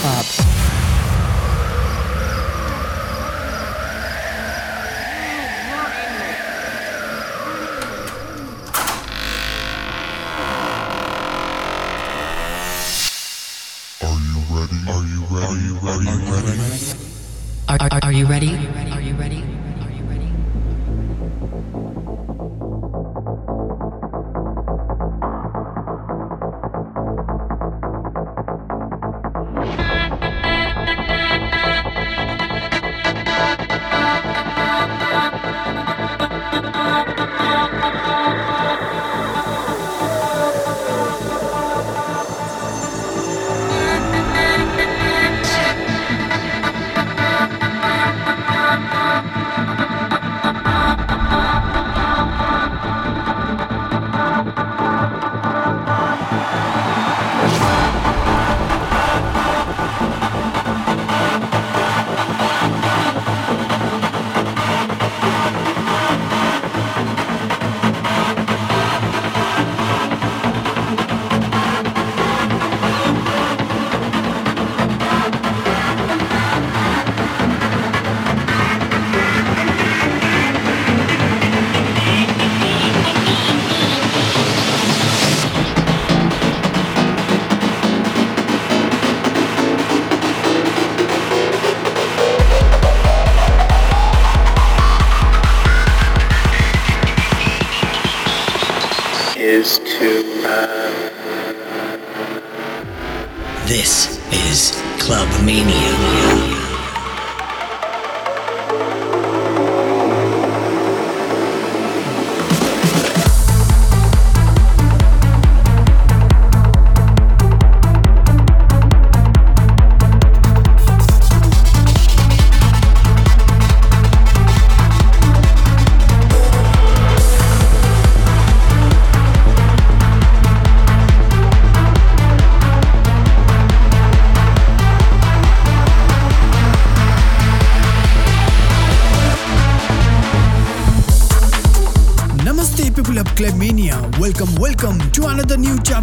Club. Club Mania.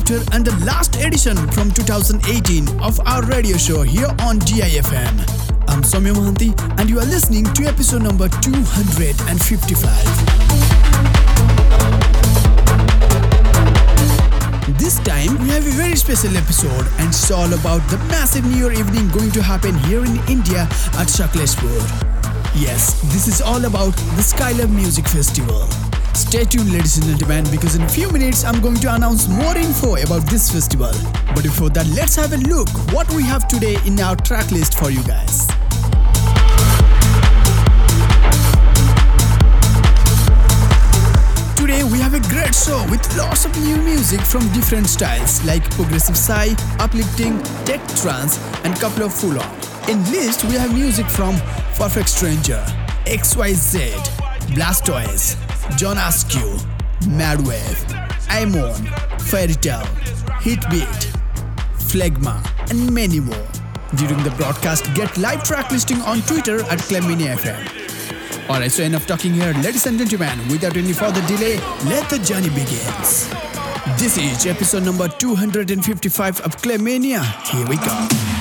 Chapter and the last edition from 2018 of our radio show here on DIFM. I'm Soumya Mohanty, and you are listening to episode number 255. This time we have a very special episode and it's all about the massive New Year evening going to happen here in India at Sakleshpur. Yes, this is all about the Skylab Music Festival. Stay tuned, ladies and gentlemen, because in a few minutes I'm going to announce more info about this festival. But before that, let's have a look what we have today in our track list for you guys. Today we have a great show with lots of new music from different styles like progressive psy, uplifting, tech trance, and couple of full on. In list we have music from Perfect Stranger, XYZ, Blastoyz, John Askew, Madwave, Amon, Fairytale, Hitbeat, Phlegma, and many more. During the broadcast, get live track listing on Twitter at Clemini FM. Alright, so enough talking here, ladies and gentlemen. Without any further delay, let the journey begins. This is episode number 255 of Club Mania. Here we go.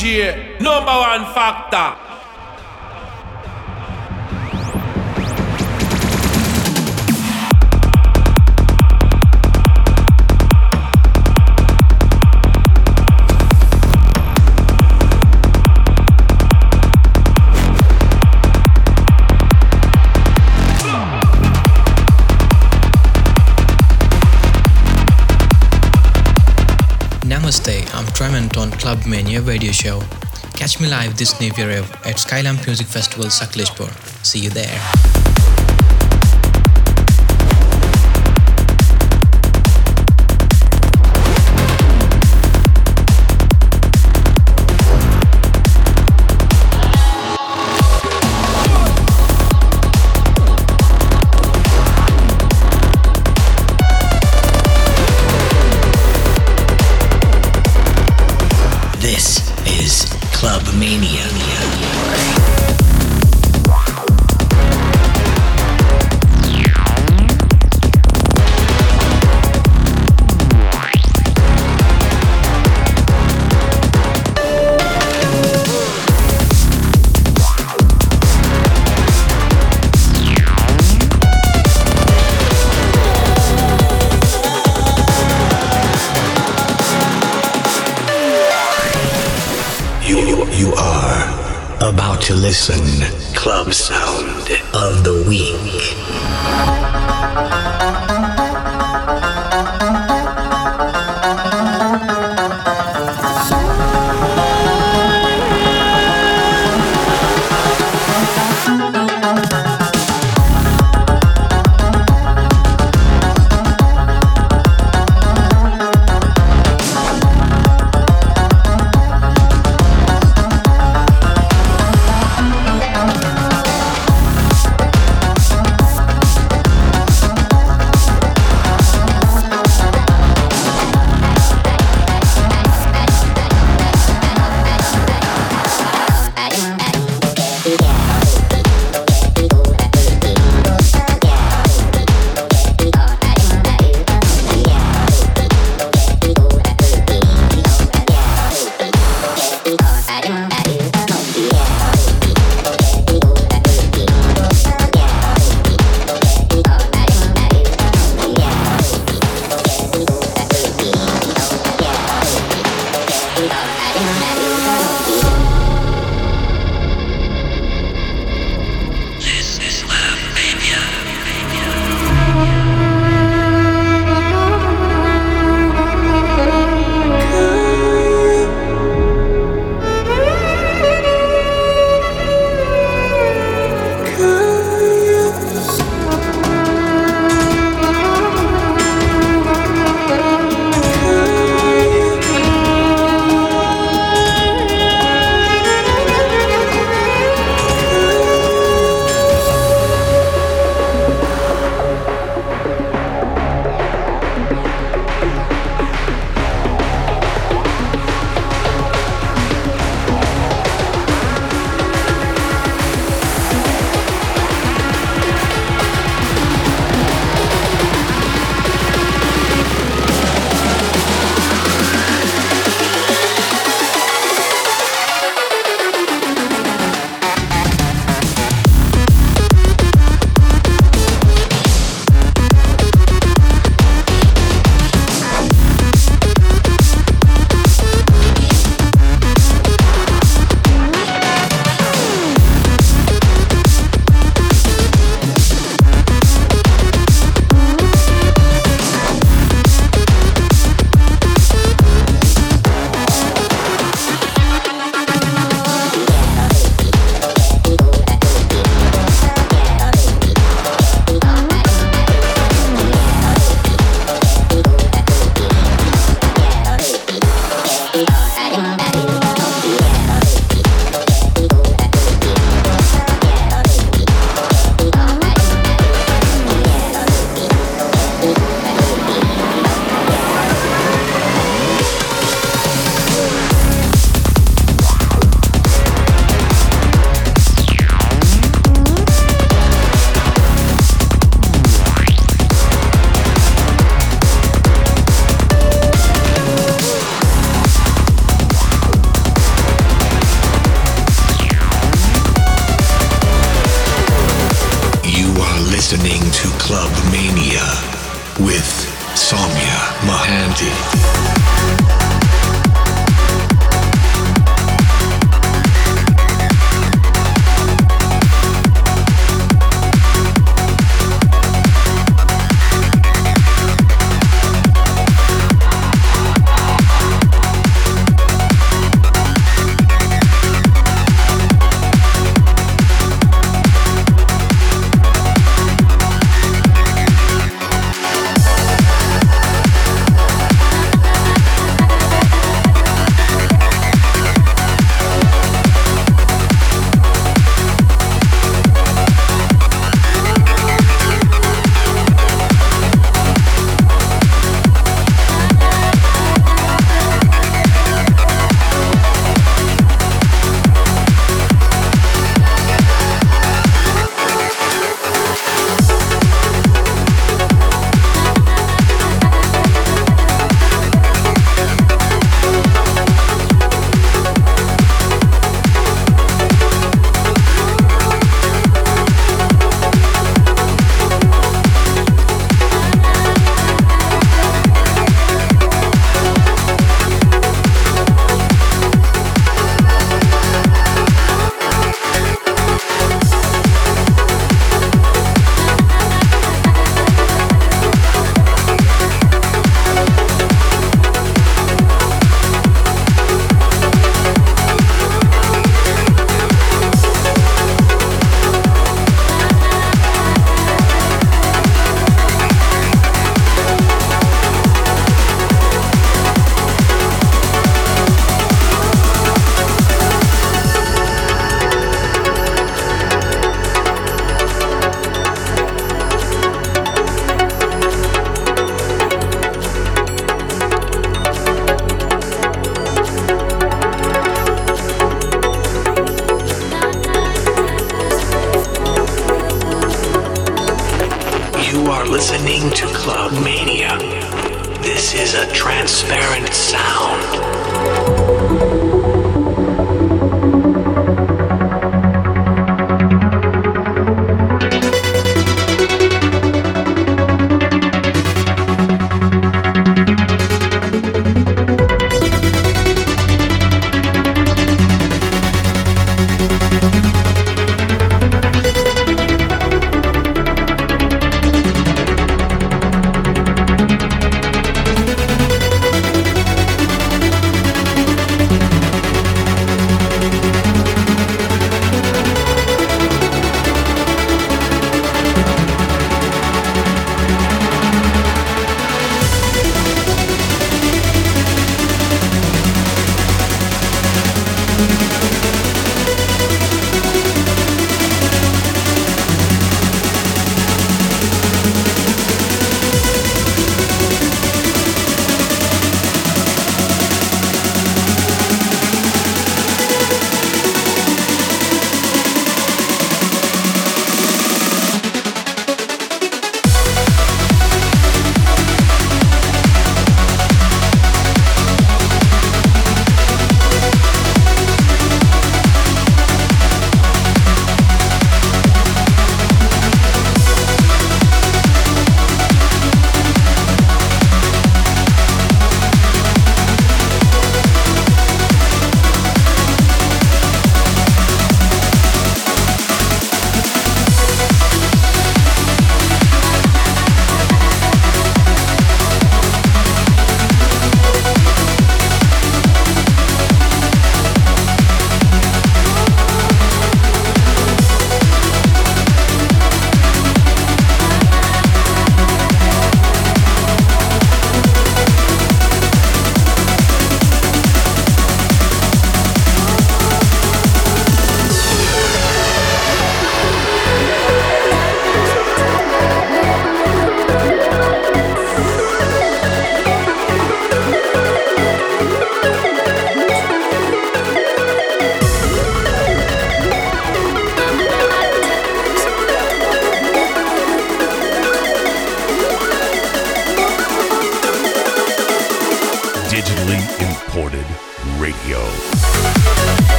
случае Club Mania radio show. Catch me live this new year at Skylamp Music Festival Sakleshpur. See you there.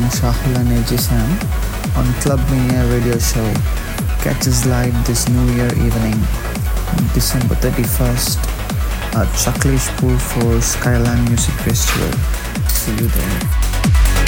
From Shahul Sam on Club Mania radio show. Catch us live this New Year evening, December 31st at Sakleshpur for Skyline Music Festival. See you there.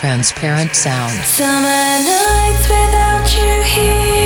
Transparent sound. Summer nights without you here,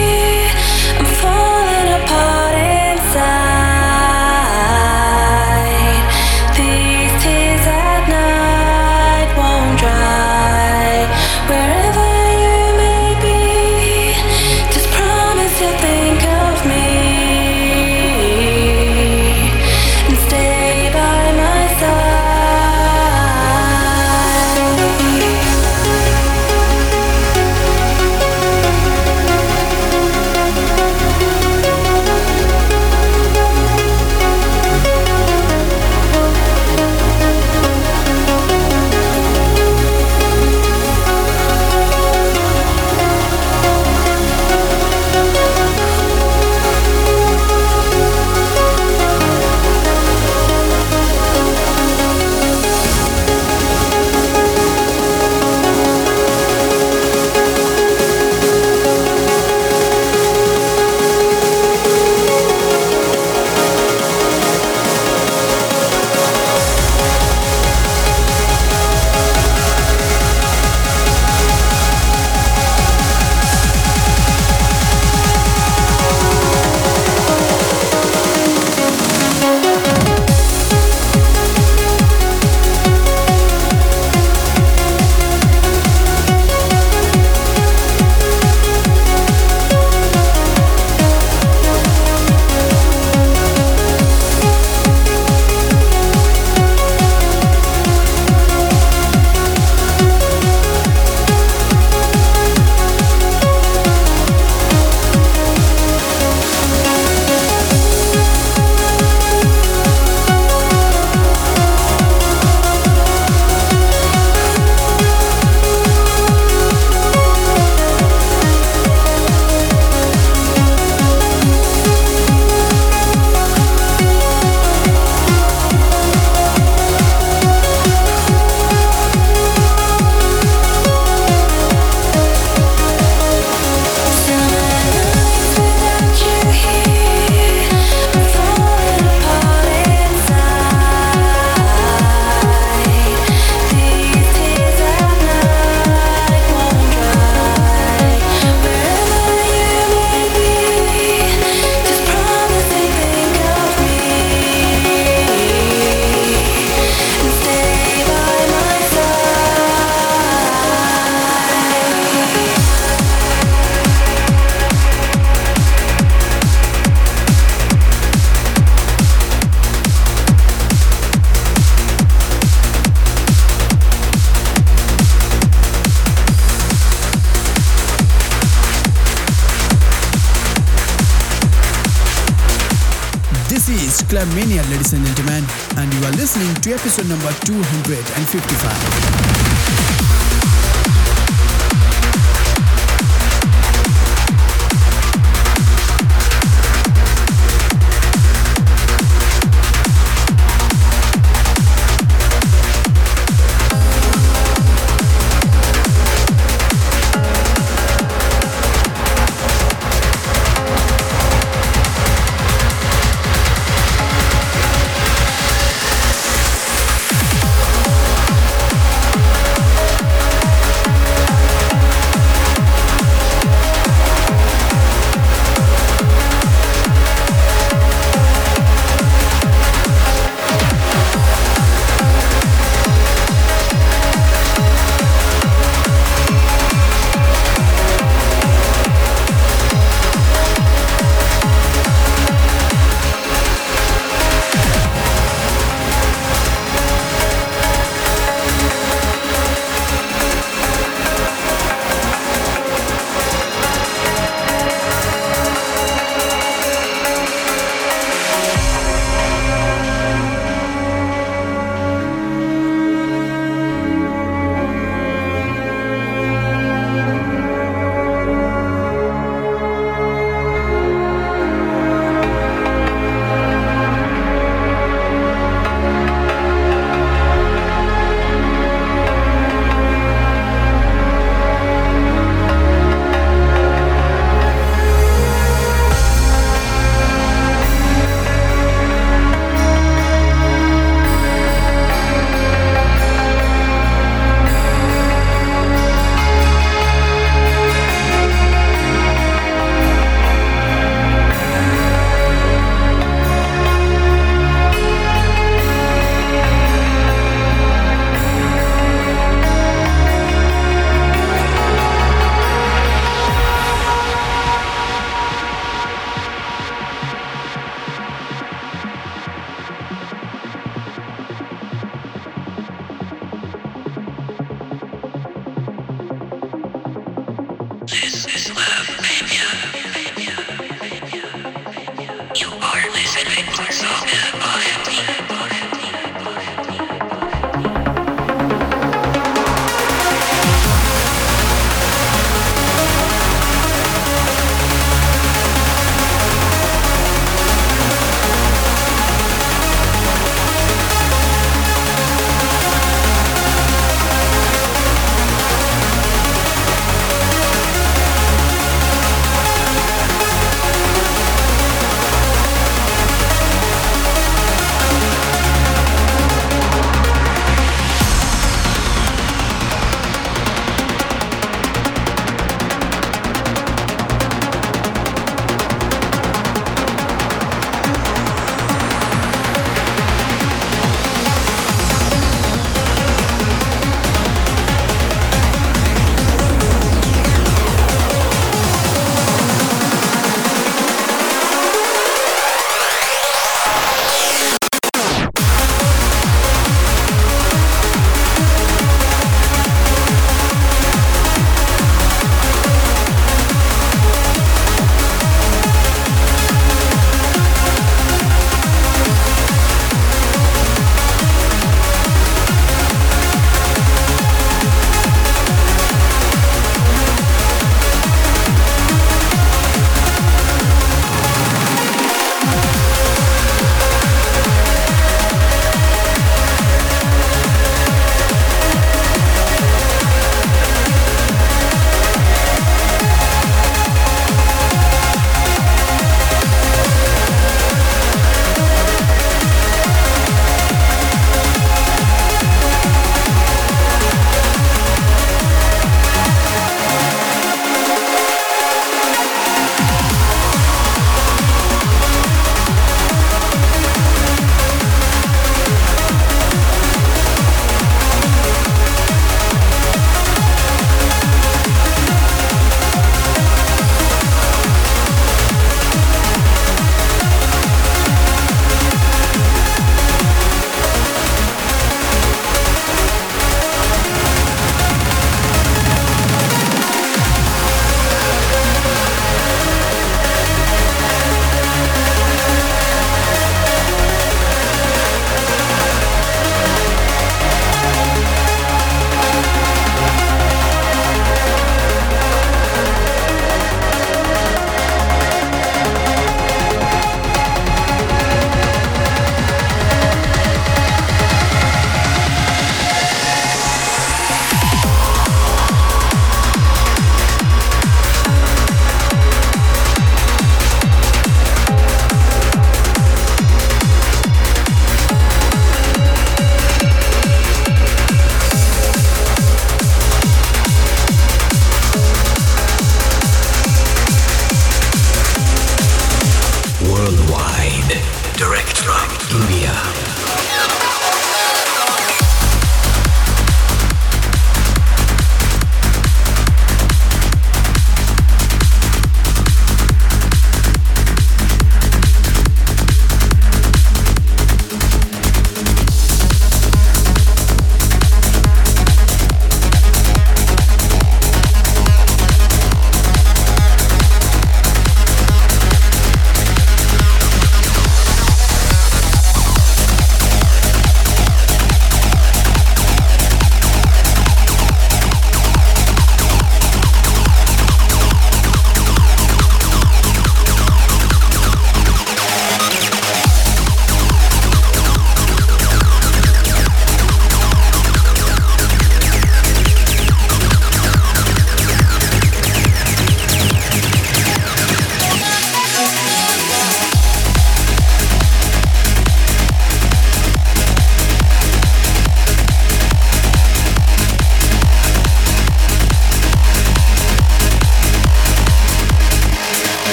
It's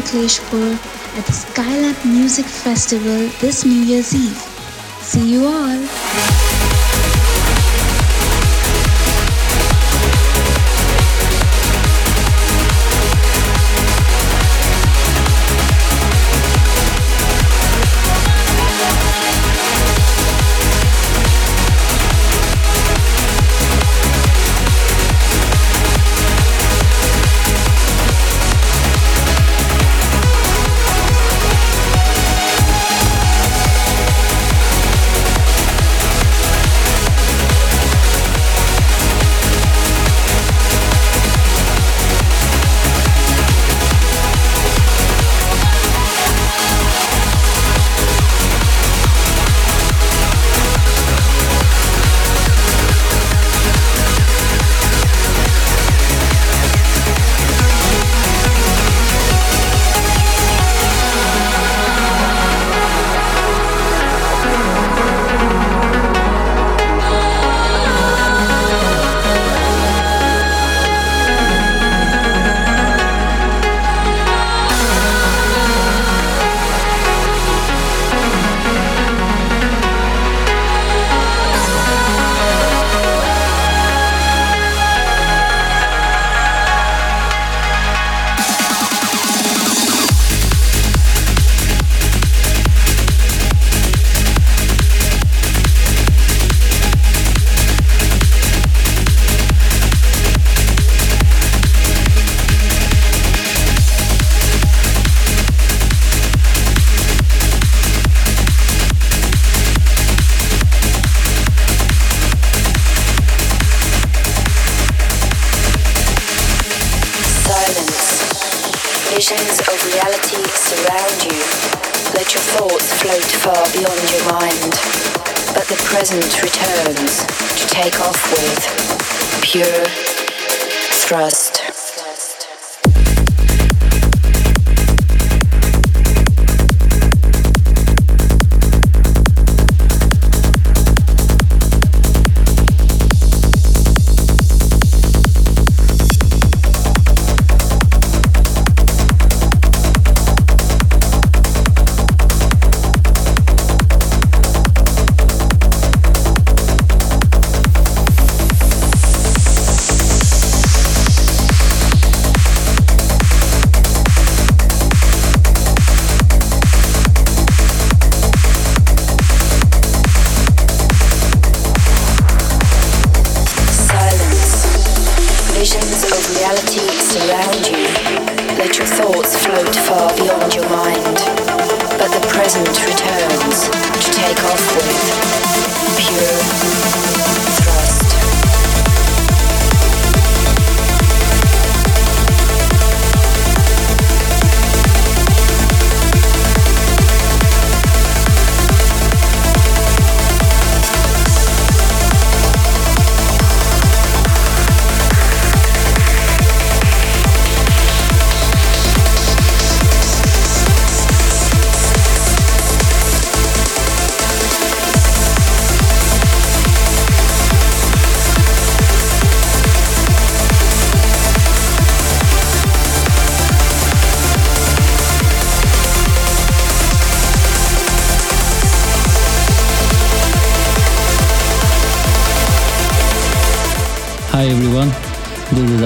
Sakleshpur at the Skylab Music Festival this New Year's Eve. See you all!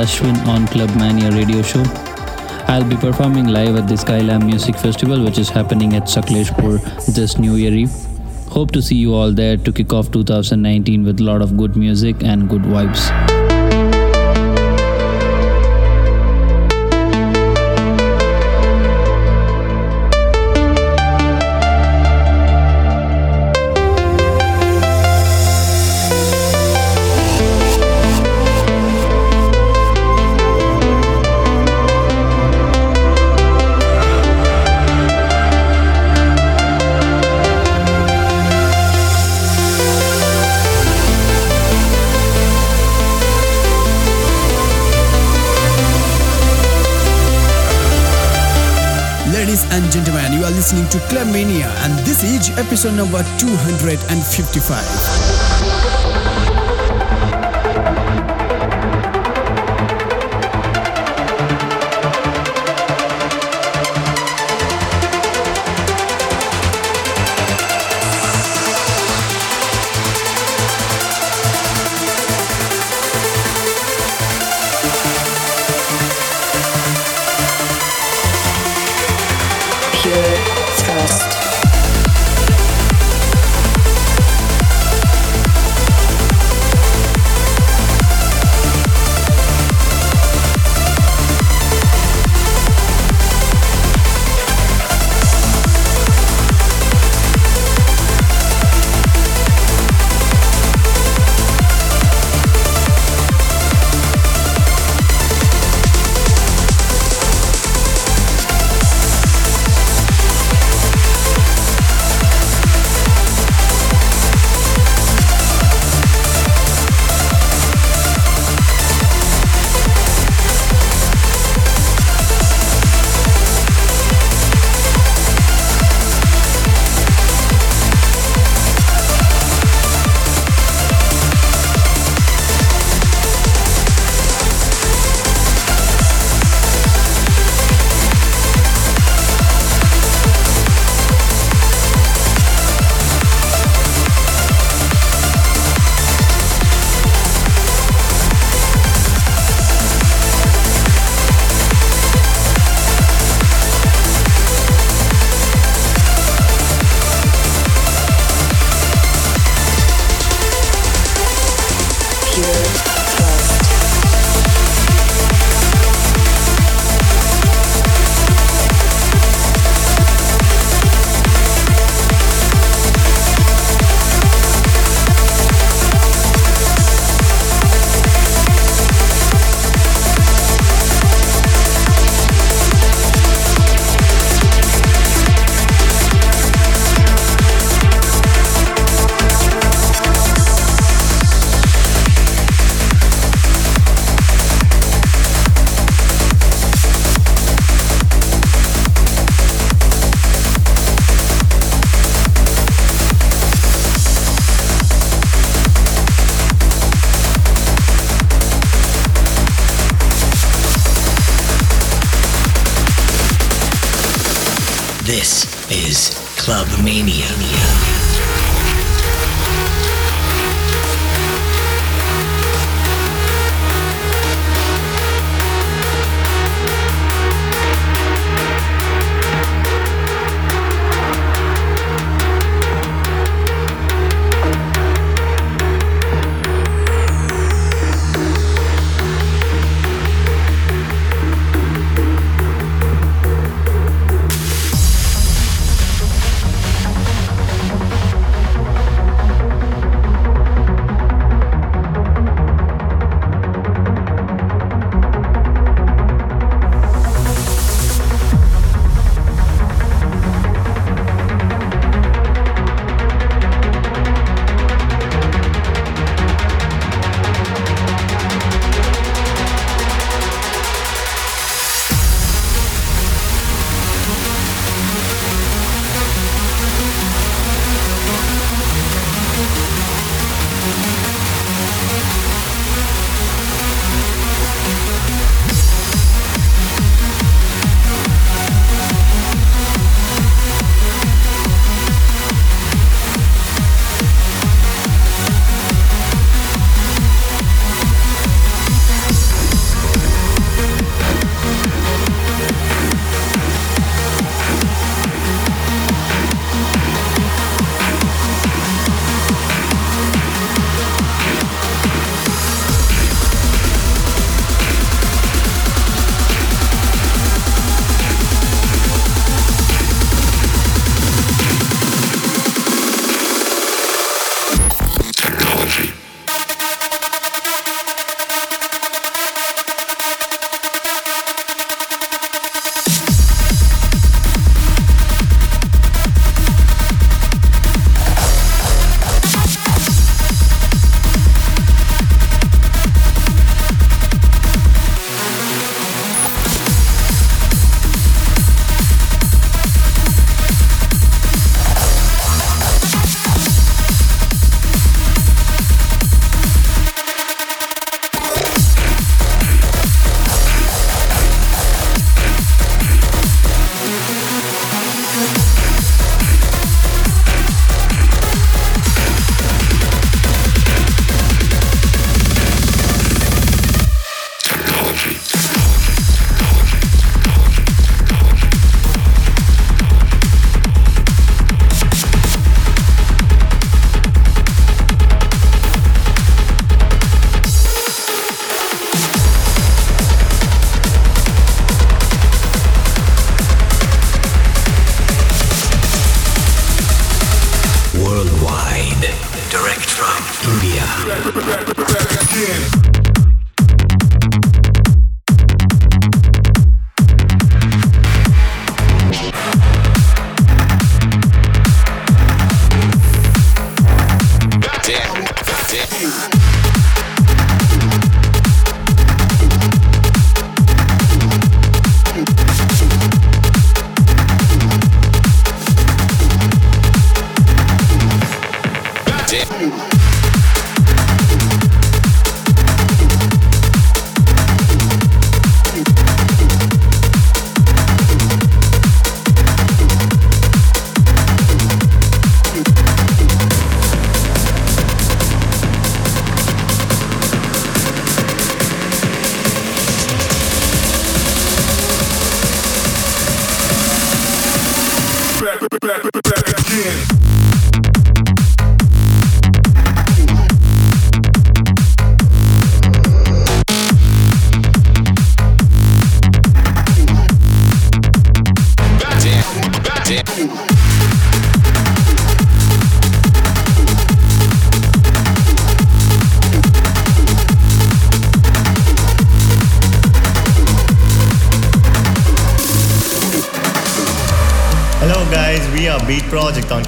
Ashwin on Club Mania radio show. I'll be performing live at the Skylab Music Festival, which is happening at Sakleshpur this New Year Eve. Hope to see you all there to kick off 2019 with a lot of good music and good vibes. Episode number 255. Mania.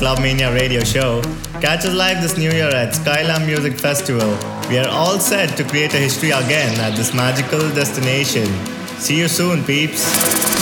Club Mania radio show. Catch us live this new year at Skylab Music Festival. We are all set to create a history again at this magical destination. See you soon, peeps.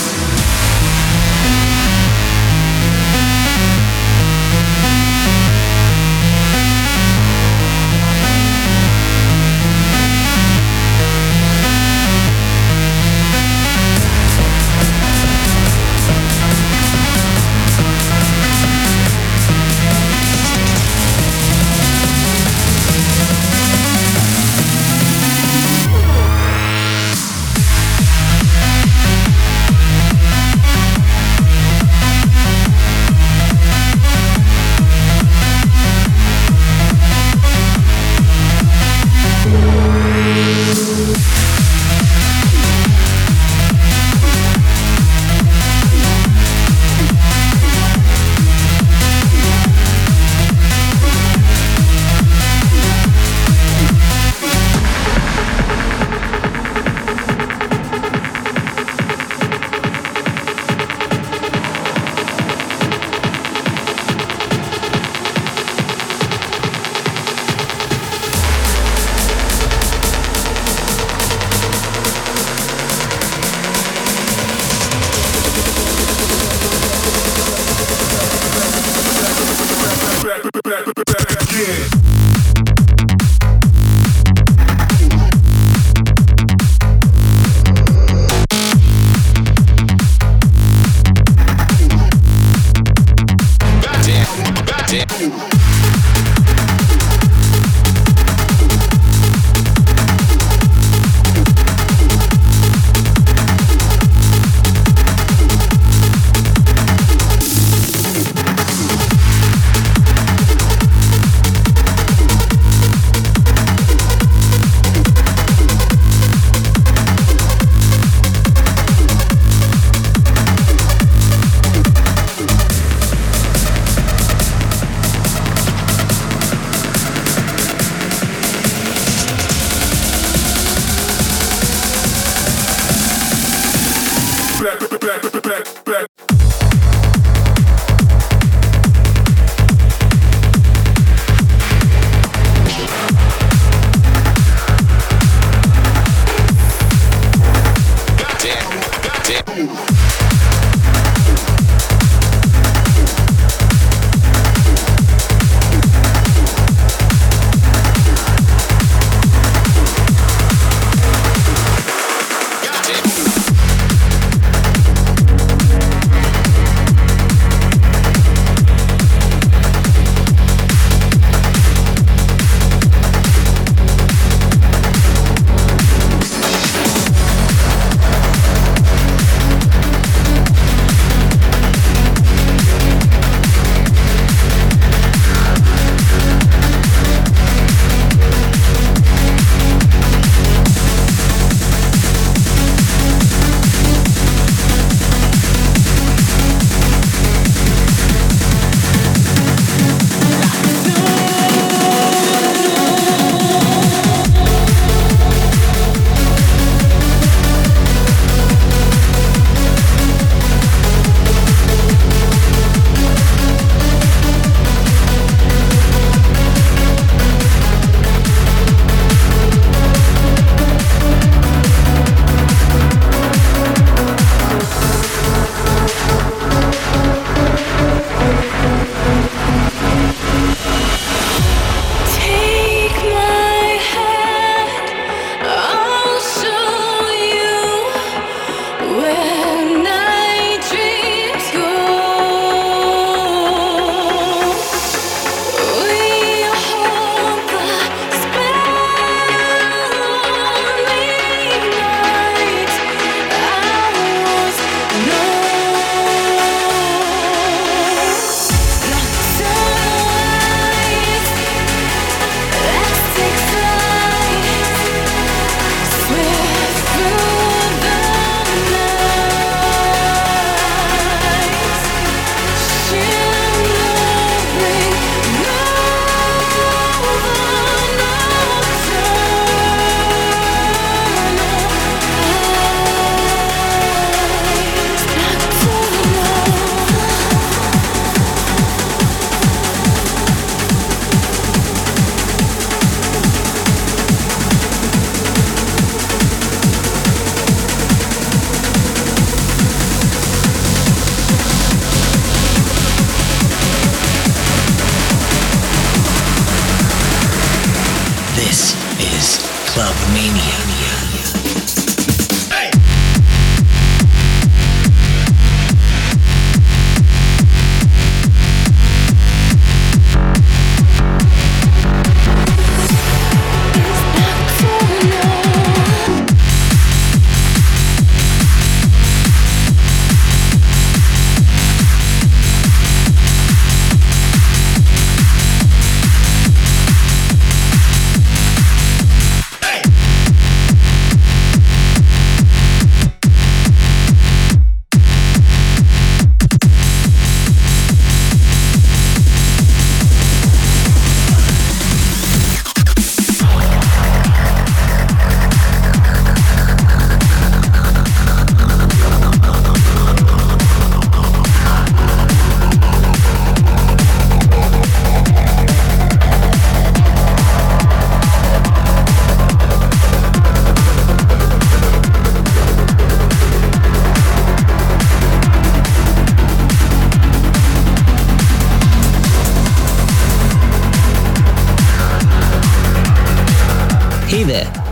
Ooh.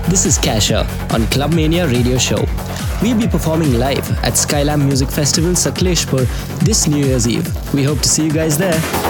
This is Kasha on Club Mania Radio Show. We'll be performing live at Skylab Music Festival Sakleshpur this New Year's Eve. We hope to see you guys there.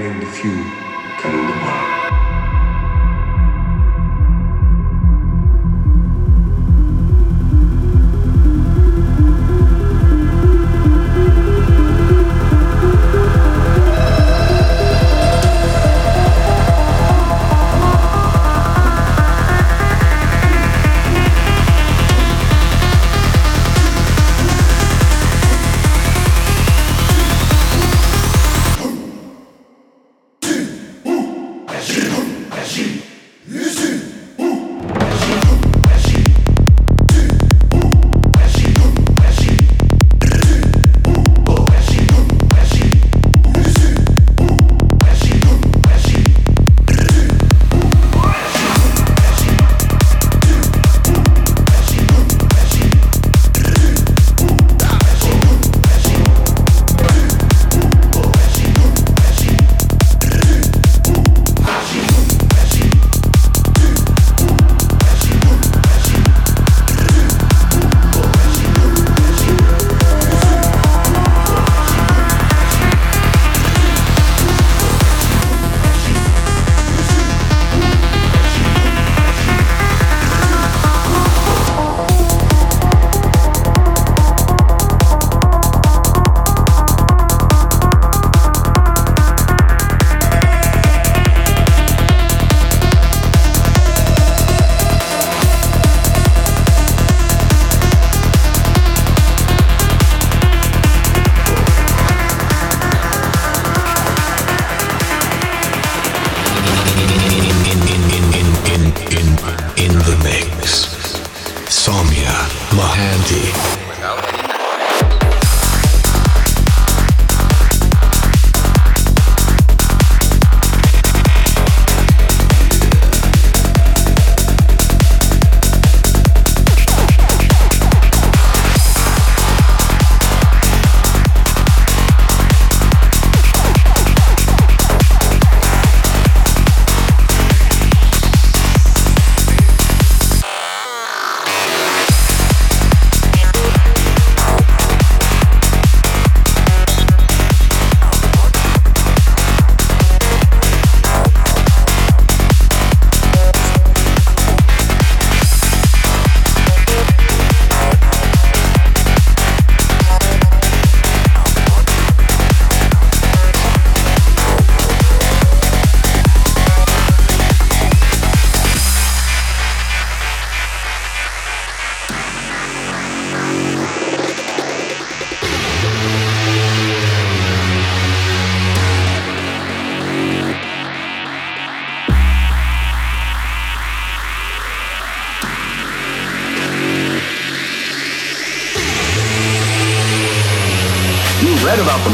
Many the few, becoming the one.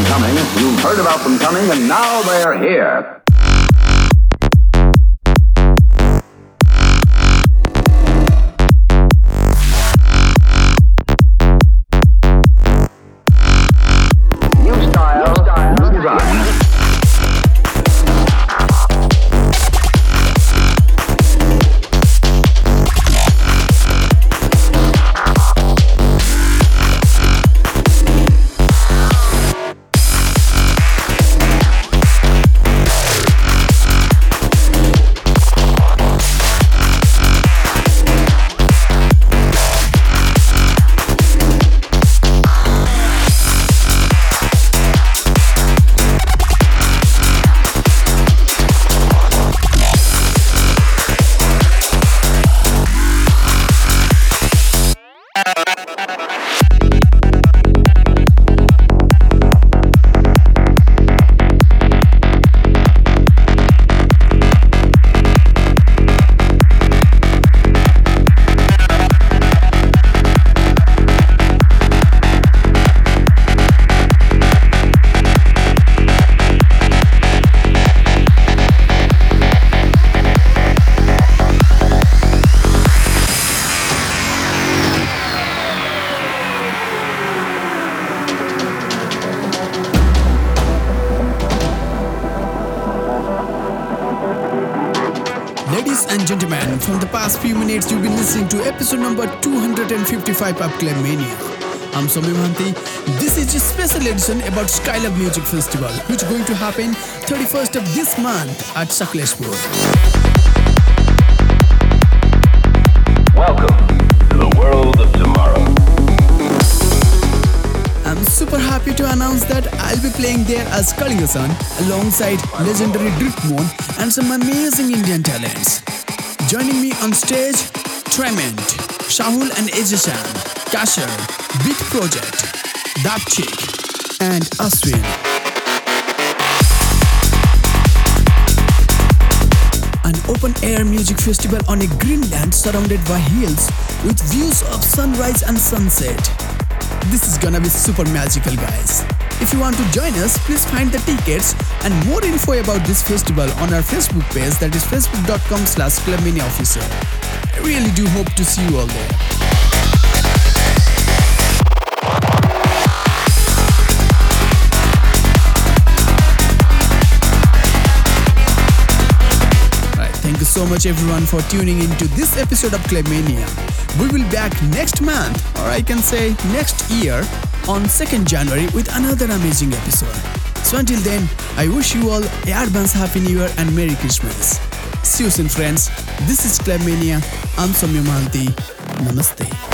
Coming, you've heard about them coming, and now they're here. Episode number 255 of Club Mania. I'm Somi Mahanti. This is a special edition about Skylab Music Festival, which is going to happen 31st of this month at Sakleshpur. Welcome to the world of tomorrow. I'm super happy to announce that I'll be playing there as Kalingasan alongside legendary Driftmoon and some amazing Indian talents. Joining me on stage, Trement, Shahul and Ejashan, Kasher, Beat Project, Dapchik, and Aswin. An open air music festival on a green land surrounded by hills with views of sunrise and sunset. This is gonna be super magical, guys. If you want to join us, please find the tickets and more info about this festival on our Facebook page that is facebook.com slash clubmaniaofficial. I really do hope to see you all there. Thank you so much everyone for tuning in to this episode of Club Mania. We will be back next month, or I can say next year, on 2nd January with another amazing episode. So until then, I wish you all a advance Happy New Year and Merry Christmas. See you soon friends. This is Club Mania. I'm Soumya Mahanti. Namaste.